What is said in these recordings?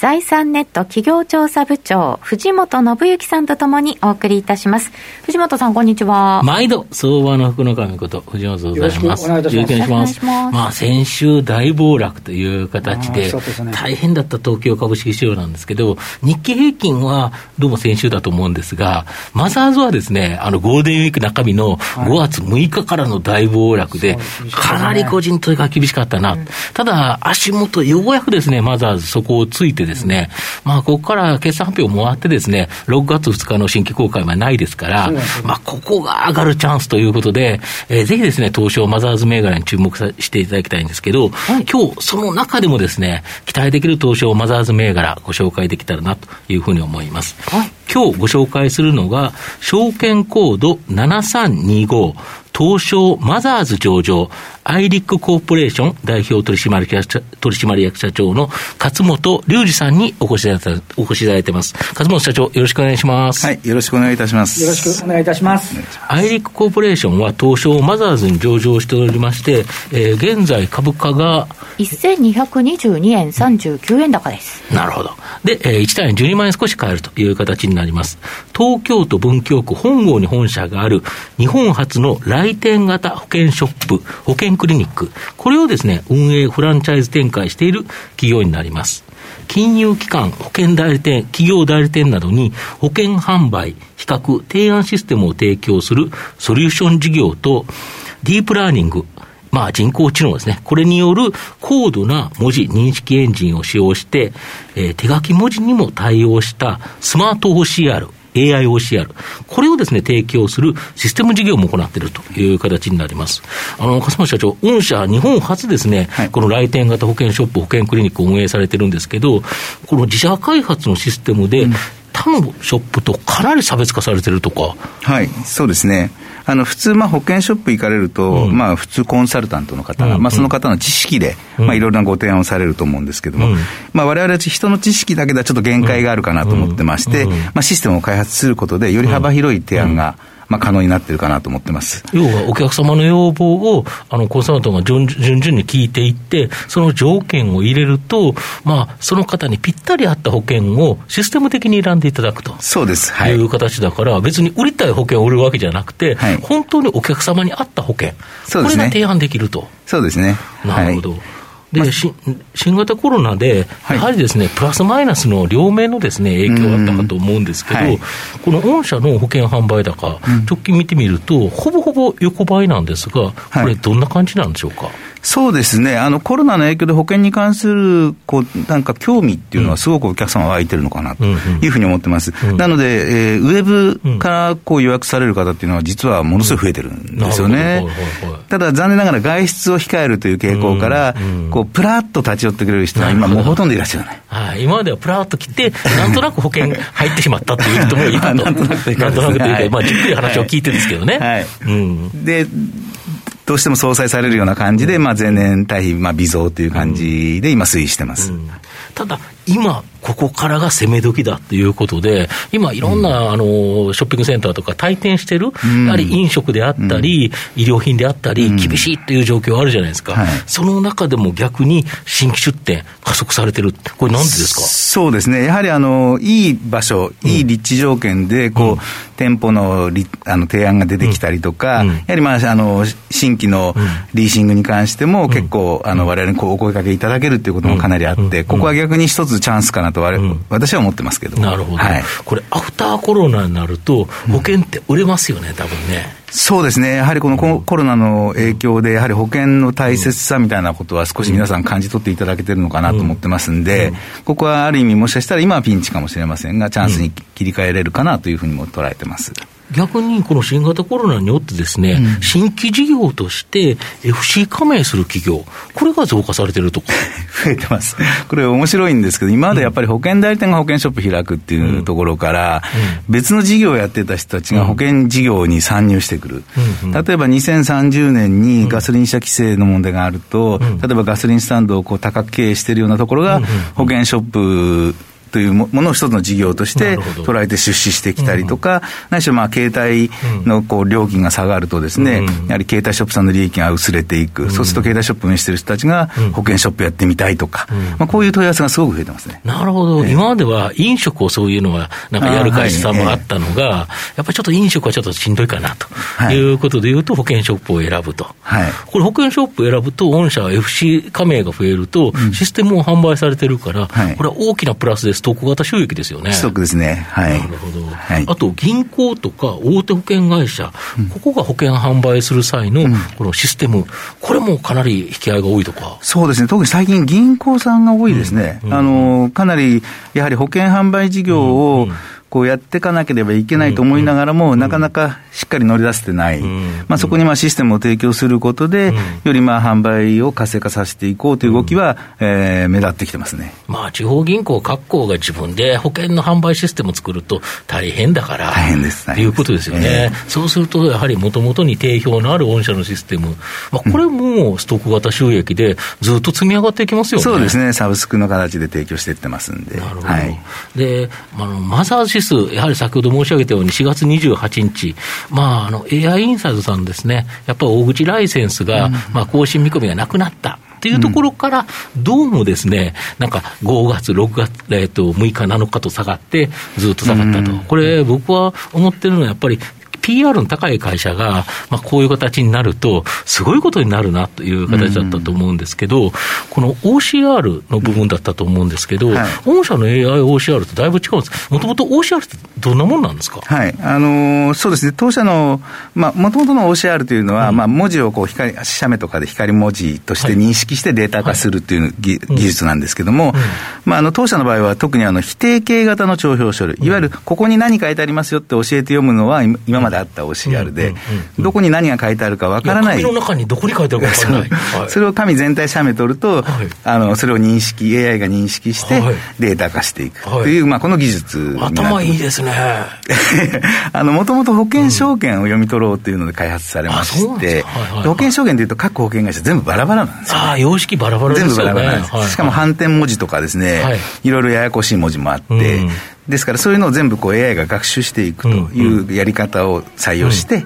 財産ネット企業調査部長、藤本信之さんとともにお送りいたします。藤本さん、こんにちは。毎度、相場の福の神こと、藤本でございます。よろしくお願いします。まあ、先週大暴落という形で、大変だった東京株式市場なんですけど、日経平均はどうも先週だと思うんですが、マザーズはですね、あの、ゴールデンウィーク中身の5月6日からの大暴落で、かなり個人というか厳しかったな。ただ、足元、ようやくですね、マザーズそこをついてですね、まあ、ここから決算発表もあってですね、6月2日の新規公開はないですから、まあ、ここが上がるチャンスということで、えー、ぜひですね、東証マザーズ銘柄に注目さしていただきたいんですけど、はい、今日、その中でもですね、期待できる東証マザーズ銘柄、ご紹介できたらなというふうに思います。はい、今日ご紹介するのが、証券コード7325、東証マザーズ上場、アイリックコーポレーション代表取締役取締役社長の勝本隆二さんにお越しいただいお越しいただいてます。勝本社長、よろしくお願いします。はい、よろしくお願いいたします。よろしくお願いいたします。アイリックコーポレーションは東証マザーズに上場しておりまして、えー、現在株価が1222円39円高です。なるほど。で、えー、1単位12万円少し買えるという形になります。東京都文京区本郷に本社がある日本初の来店型保険ショップ、保険クリニック、これをですね、運営、フランチャイズ展開している企業になります。金融機関、保険代理店、企業代理店などに保険販売、比較、提案システムを提供するソリューション事業と、ディープラーニング、まあ人工知能ですね。これによる高度な文字認識エンジンを使用して、えー、手書き文字にも対応したスマート OCR、AIOCR、これをですね、提供するシステム事業も行っているという形になります。あの、笠間社長、御社、日本初ですね、はい、この来店型保険ショップ、保険クリニックを運営されてるんですけど、この自社開発のシステムで、うん、他のショップとかなり差別化されてるとか。はい、そうですね。あの普通、保険ショップ行かれると、うん、まあ、普通コンサルタントの方が、うん、まあ、その方の知識で、うん、まあ、いろいろなご提案をされると思うんですけども、うん。まあ、我々は人の知識だけではちょっと限界があるかなと思ってまして、まあ、システムを開発することで、より幅広い提案が、まあ、可能になってるかなと思ってます。要はお客様の要望をあのコンサルタントが順々に聞いていって、その条件を入れると、まあ、その方にぴったり合った保険をシステム的に選んでいただくと。そうです、はい、いう形だから、別に売りたい保険を売るわけじゃなくて、はい、本当にお客様に合った保険、そうですね、これが提案できると。そうですね。なるほど、はいで、まあ、新型コロナで、やはりですね、はい、プラスマイナスの両面のですね、影響があったかと思うんですけど、はい、この御社の保険販売高、直近見てみると、ほぼほぼ横ばいなんですが、これ、どんな感じなんでしょうか？はいそうですね、あのコロナの影響で保険に関するこうなんか興味っていうのは、すごくお客様湧いてるのかなというふうに思ってます。うんうん、なので、えー、ウェブからこう予約される方っていうのは、実はものすごい増えてるんですよね。ただ、残念ながら外出を控えるという傾向から、こうプラッと立ち寄ってくれる人は今、もうほとんどいらっしゃらない。はい、今まではプラッと来て、なんとなく保険入ってしまったっていう人もいると。なんとなくというか、まあ、じっくり話を聞いてですけどね。はい、うん、でどうしても相殺されるような感じで、まあ、前年対比、まあ、微増という感じで今推移してます。うん、ただ、今、ここからが攻め時だということで、今、いろんな、あのショッピングセンターとか退店してる、やはり飲食であったり、衣料品であったり、厳しいっていう状況あるじゃないですか、その中でも逆に新規出店、加速されてる、これ、なんでですか？そうですね、やはりあのいい場所、いい立地条件でこう、店舗のあの提案が出てきたりとか、やはり、まあ、あの新規のリーシングに関しても、結構、われ々にこうお声かけいただけるっていうこともかなりあって、ここは逆に一つチャンスかなと、私は思ってますけど。なるほど、はい、これ、アフターコロナになると、保険って売れますよね、多分ね。そうですね、やはりこのコロナの影響で、やはり保険の大切さみたいなことは、少し皆さん感じ取っていただけてるのかなと思ってますんで、ここはある意味、もしかしたら今はピンチかもしれませんが、チャンスに切り替えれるかなというふうにも捉えてます。逆にこの新型コロナによってですね、うん、新規事業として FC 加盟する企業、これが増加されてるとか。増えてます。これ面白いんですけど、今までやっぱり保険代理店が保険ショップ開くっていうところから、別の事業をやってた人たちが保険事業に参入してくる。例えば2030年にガソリン車規制の問題があると、例えばガソリンスタンドをこう高く経営しているようなところが、保険ショップというものを一つの事業として捉えて出資してきたりとか、ないしはまあ携帯のこう料金が下がるとですね、やはり携帯ショップさんの利益が薄れていく、そうすると携帯ショップを運営している人たちが保険ショップやってみたいとか、まあ、こういう問い合わせがすごく増えてますね。なるほど、今までは飲食をそういうのは、なんかやる会社さんもあったのが、やっぱりちょっと飲食はちょっとしんどいかなとい。うことでいうと、保険ショップを選ぶと。はい、これ、保険ショップを選ぶと、御社は FC 加盟が増えると、システムも販売されてるから、これは大きなプラスです、特型収益ですよね。ストックですね。はい。なるほど。はい、あと、銀行とか大手保険会社、うん、ここが保険販売する際のこのシステム、うん、これもかなり引き合いが多いとか。そうですね。特に最近銀行さんが多いですね。うん、あの、かなり、やはり保険販売事業を、こうやっていかなければいけないと思いながらも、なかなかしっかり乗り出せてない、まあ、そこにまあシステムを提供することで、よりまあ販売を活性化させていこうという動きは、えー、目立ってきてますね、まあ、地方銀行各行が自分で保険の販売システムを作ると大変だから、大変です。ということですよね、えー、そうするとやはりもともとに定評のある御社のシステム、まあ、これもストック型収益でずっと積み上がっていきますよね。そうですね、サブスクの形で提供していってますんで。なるほど、はい、であのマザー指数、やはり先ほど申し上げたように、4月28日、まあ、あの AI インサイドさんですね、やっぱり大口ライセンスが、まあ、更新見込みがなくなった。っていうところから、どうもですね、なんか5月、6月、えっと、6日、7日と下がって、ずっと下がったと。これ、僕は思ってるのは、やっぱり PR の高い会社が、まあ、こういう形になると、すごいことになるなという形だったと思うんですけど、この OCR の部分だったと思うんですけど、はい、御社の AIOCR とだいぶ違うんです。もともと OCR ってどんなもんなんですか？はい、あのー、そうですね、当社の、まあ、もともとの OCR というのは、うん、まあ、文字をこう光、写メとかで光文字として認識してデータ化するという、はい、技術なんですけども、うん、まあ、あの当社の場合は特にあの否定形型の帳票書類、いわゆるここに何書いてありますよって教えて読むのは、今まであった OCR で、どこに何が書いてあるかわからない。紙の中にどこに書いてあるかわからない。それを紙全体写メ取ると、あの、それを認識、AI が認識してデータ化していく。という、まあ、この技術頭いいですね。あの、もともと保険証券を読み取ろうというので開発されまして、保険証券でいうと各保険会社全部バラバラなんですよ、ああ、様式バラバラですね。全部バラバラなんです。しかも反転文字とかですね、い。ろいろややこしい文字もあって、ですからそういうのを全部こう AI が学習していくというやり方を採用して、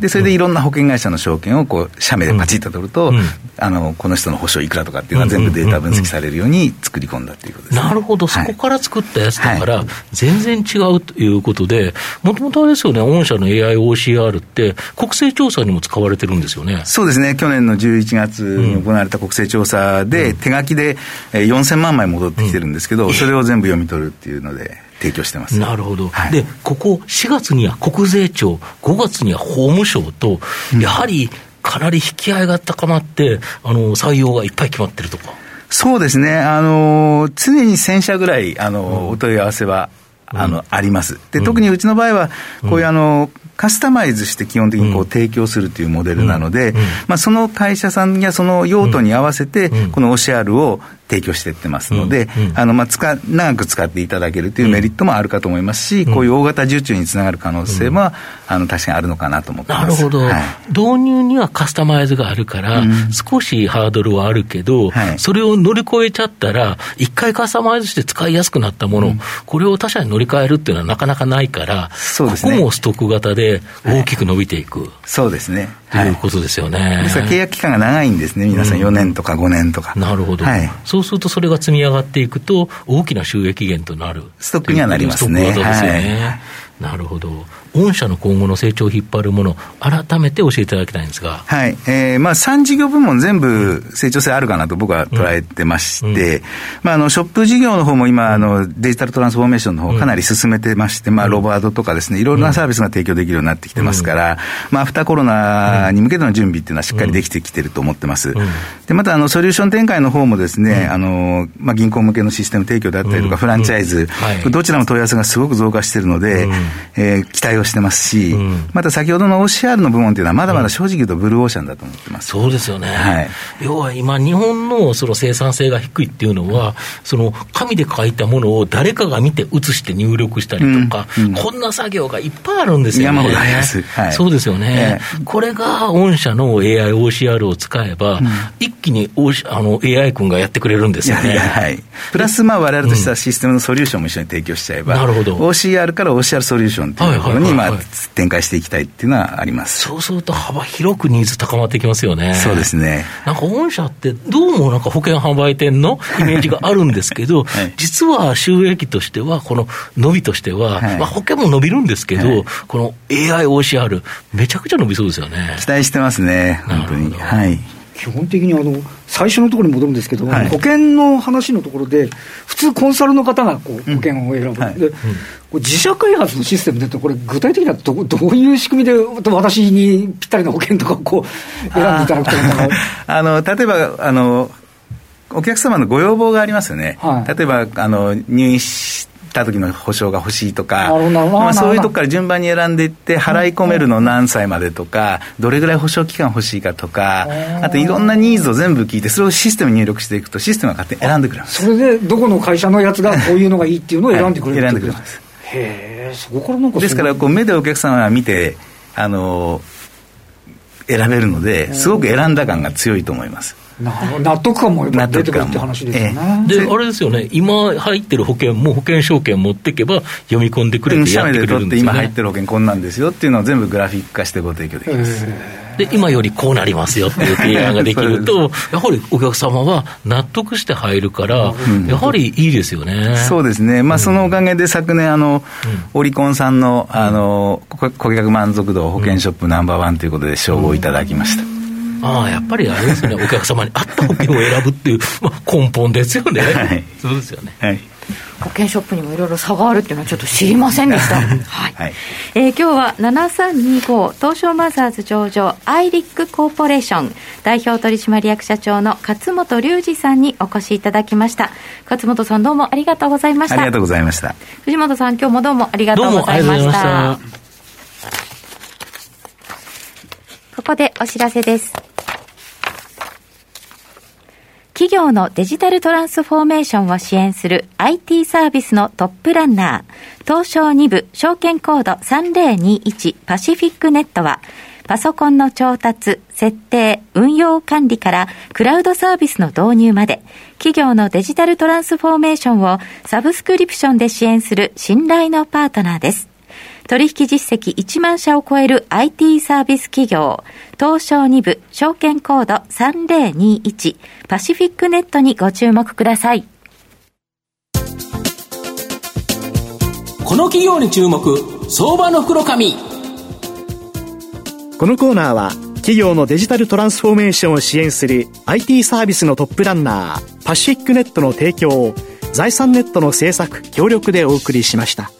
でそれでいろんな保険会社の証券をこう社名でパチッと取ると、あのこの人の保証いくらとかっていうのは全部データ分析されるように作り込んだということです、ね、なるほど、そこから作ったやつだから、全然違うということで、もともとあれですよね、御社の AIOCR って、国勢調査にも使われてるんですよね。そうですね、去年の11月に行われた国勢調査で、手書きで4000万枚戻ってきてるんですけど、それを全部読み取るっていうので。提供してます。なるほど、はい、でここ4月には国税庁、5月には法務省と、やはりかなり引き合いが高まって、あの採用がいっぱい決まってるとか。そうですね、あの常に1000社ぐらいあの、お問い合わせはあの、あります。で、特にうちの場合は、こういうあの、カスタマイズして基本的にこう提供するというモデルなので、まあ、その会社さんやその用途に合わせて、この OCR を提供していってますので、あのまあ使長く使っていただけるというメリットもあるかと思いますし、こういう大型受注につながる可能性も、あの確かにあるのかなと思ってなるほど、はい、導入にはカスタマイズがあるから、少しハードルはあるけど、はい、それを乗り越えちゃったら、一回カスタマイズして使いやすくなったもの、これを他社に乗り換えるっていうのはなかなかないから、そうですね、ここもストック型で大きく伸びていく。そうですね。ということですよね。ですから契約期間が長いんですね、皆さん4年とか5年とか。なるほど。はい、そうするとそれが積み上がっていくと、大きな収益源となる。ストックにはなりますね。ストック型ですよね。はいなるほど。御社の今後の成長を引っ張るもの、改めて教えていただきたいんですが。はい。えー、まあ、3事業部門全部成長性あるかなと僕は捉えてまして、うん、まあ、あの、ショップ事業の方も今、あの、デジタルトランスフォーメーションの方かなり進めてまして、まあ、ロバードとかですね、いろいろなサービスが提供できるようになってきてますから、まあ、アフターコロナに向けての準備っていうのはしっかりできてきてると思ってます。で、また、あの、ソリューション展開の方もですね、あの、まあ、銀行向けのシステム提供であったりとか、フランチャイズ、どちらも問い合わせがすごく増加しているので、えー、期待対応してますし、うん、また先ほどの OCR の部門っていうのは、まだまだ正直言うとブルーオーシャンだと思ってます、うん、そうですよね、はい、要は今、日本のその生産性が低いっていうのは、その紙で書いたものを誰かが見て写して入力したりとか、うん、こんな作業がいっぱいあるんですよね。山ほどあります、はい、そうですよね、えー、これが御社の AI、OCR を使えば、一気に、o あの AI 君がやってくれるんですよね。はい、プラス、まあ、われわれとしたシステムのソリューションも一緒に提供しちゃえば、なるほど。OCR から OCR ソリューションというところに、まあ、展開していきたいっていうのはあります。そうすると、幅広くニーズ高まってきますよね。そうですね。なんか御社って、どうもなんか保険販売店のイメージがあるんですけど、はい、実は収益としては、この伸びとしては、はい、まあ、保険も伸びるんですけど、はい、この AI、OCR、めちゃくちゃ伸びそうですよね。期待してますね、本当に。はい基本的にあの最初のところに戻るんですけど、はい、保険の話のところで、普通、コンサルの方がこう保険を選ぶ、うんはい、で、自社開発のシステムでこれ、具体的にはどどういう仕組みで、私にぴったりの保険とかをこう選んでいただくと あの例えばあのお客様のご要望がありますよね、はい、例えばあの入院した時の保証が欲しいとか、まあ、そういうとこから順番に選んでいって、払い込めるの何歳までとか、どれぐらい保証期間欲しいかとか、あといろんなニーズを全部聞いて、それをシステムに入力していくと、システムが勝手に選んでくれます。それで、どこの会社のやつがこういうのがいいっていうのを選んでくれる、はい、選んでくれます。へえ、そこからなんかですからこう、目でお客様が見て、あの選べるので、すごく選んだ感が強いと思います。納得感も出てくるって話ですよね。で、あれですよね、今入ってる保険も保険証券持っていけば、読み込んでくれてやってくれるんですよ、ね、今入ってる保険こんなんですよっていうのを全部グラフィック化してご提供できます。で今よりこうなりますよっていう提案ができると、やはりお客様は納得して入るから、やはりいいですよね。そうですね、まあ、そのおかげで昨年、あの、オリコンさんのあの顧客満足度保険ショップナンバーワンということで称号いただきました。ああ、やっぱりあれですね、お客様に合った保険を選ぶっていう、まあ、根本ですよね。はい、そうですよね。はい保険ショップにもいろいろ差があるっていうのはちょっと知りませんでした。はい。はい、えー、今日は7325東証マザーズ上場アイリックコーポレーション代表取締役社長の勝本隆二さんにお越しいただきました。勝本さんどうもありがとうございました。ありがとうございました。藤本さん今日もどうもありがとうございました。ここでお知らせです。企業のデジタルトランスフォーメーションを支援する IT サービスのトップランナー、東証2部証券コード3021パシフィックネットは、パソコンの調達、設定、運用管理からクラウドサービスの導入まで、企業のデジタルトランスフォーメーションをサブスクリプションで支援する信頼のパートナーです。取引実績1万社を超える IT サービス企業、東証2部証券コード3021パシフィックネットにご注目ください。この企業に注目、相場の袋紙。このコーナーは、企業のデジタルトランスフォーメーションを支援する IT サービスのトップランナー、パシフィックネットの提供を、財産ネットの政策、協力でお送りしました。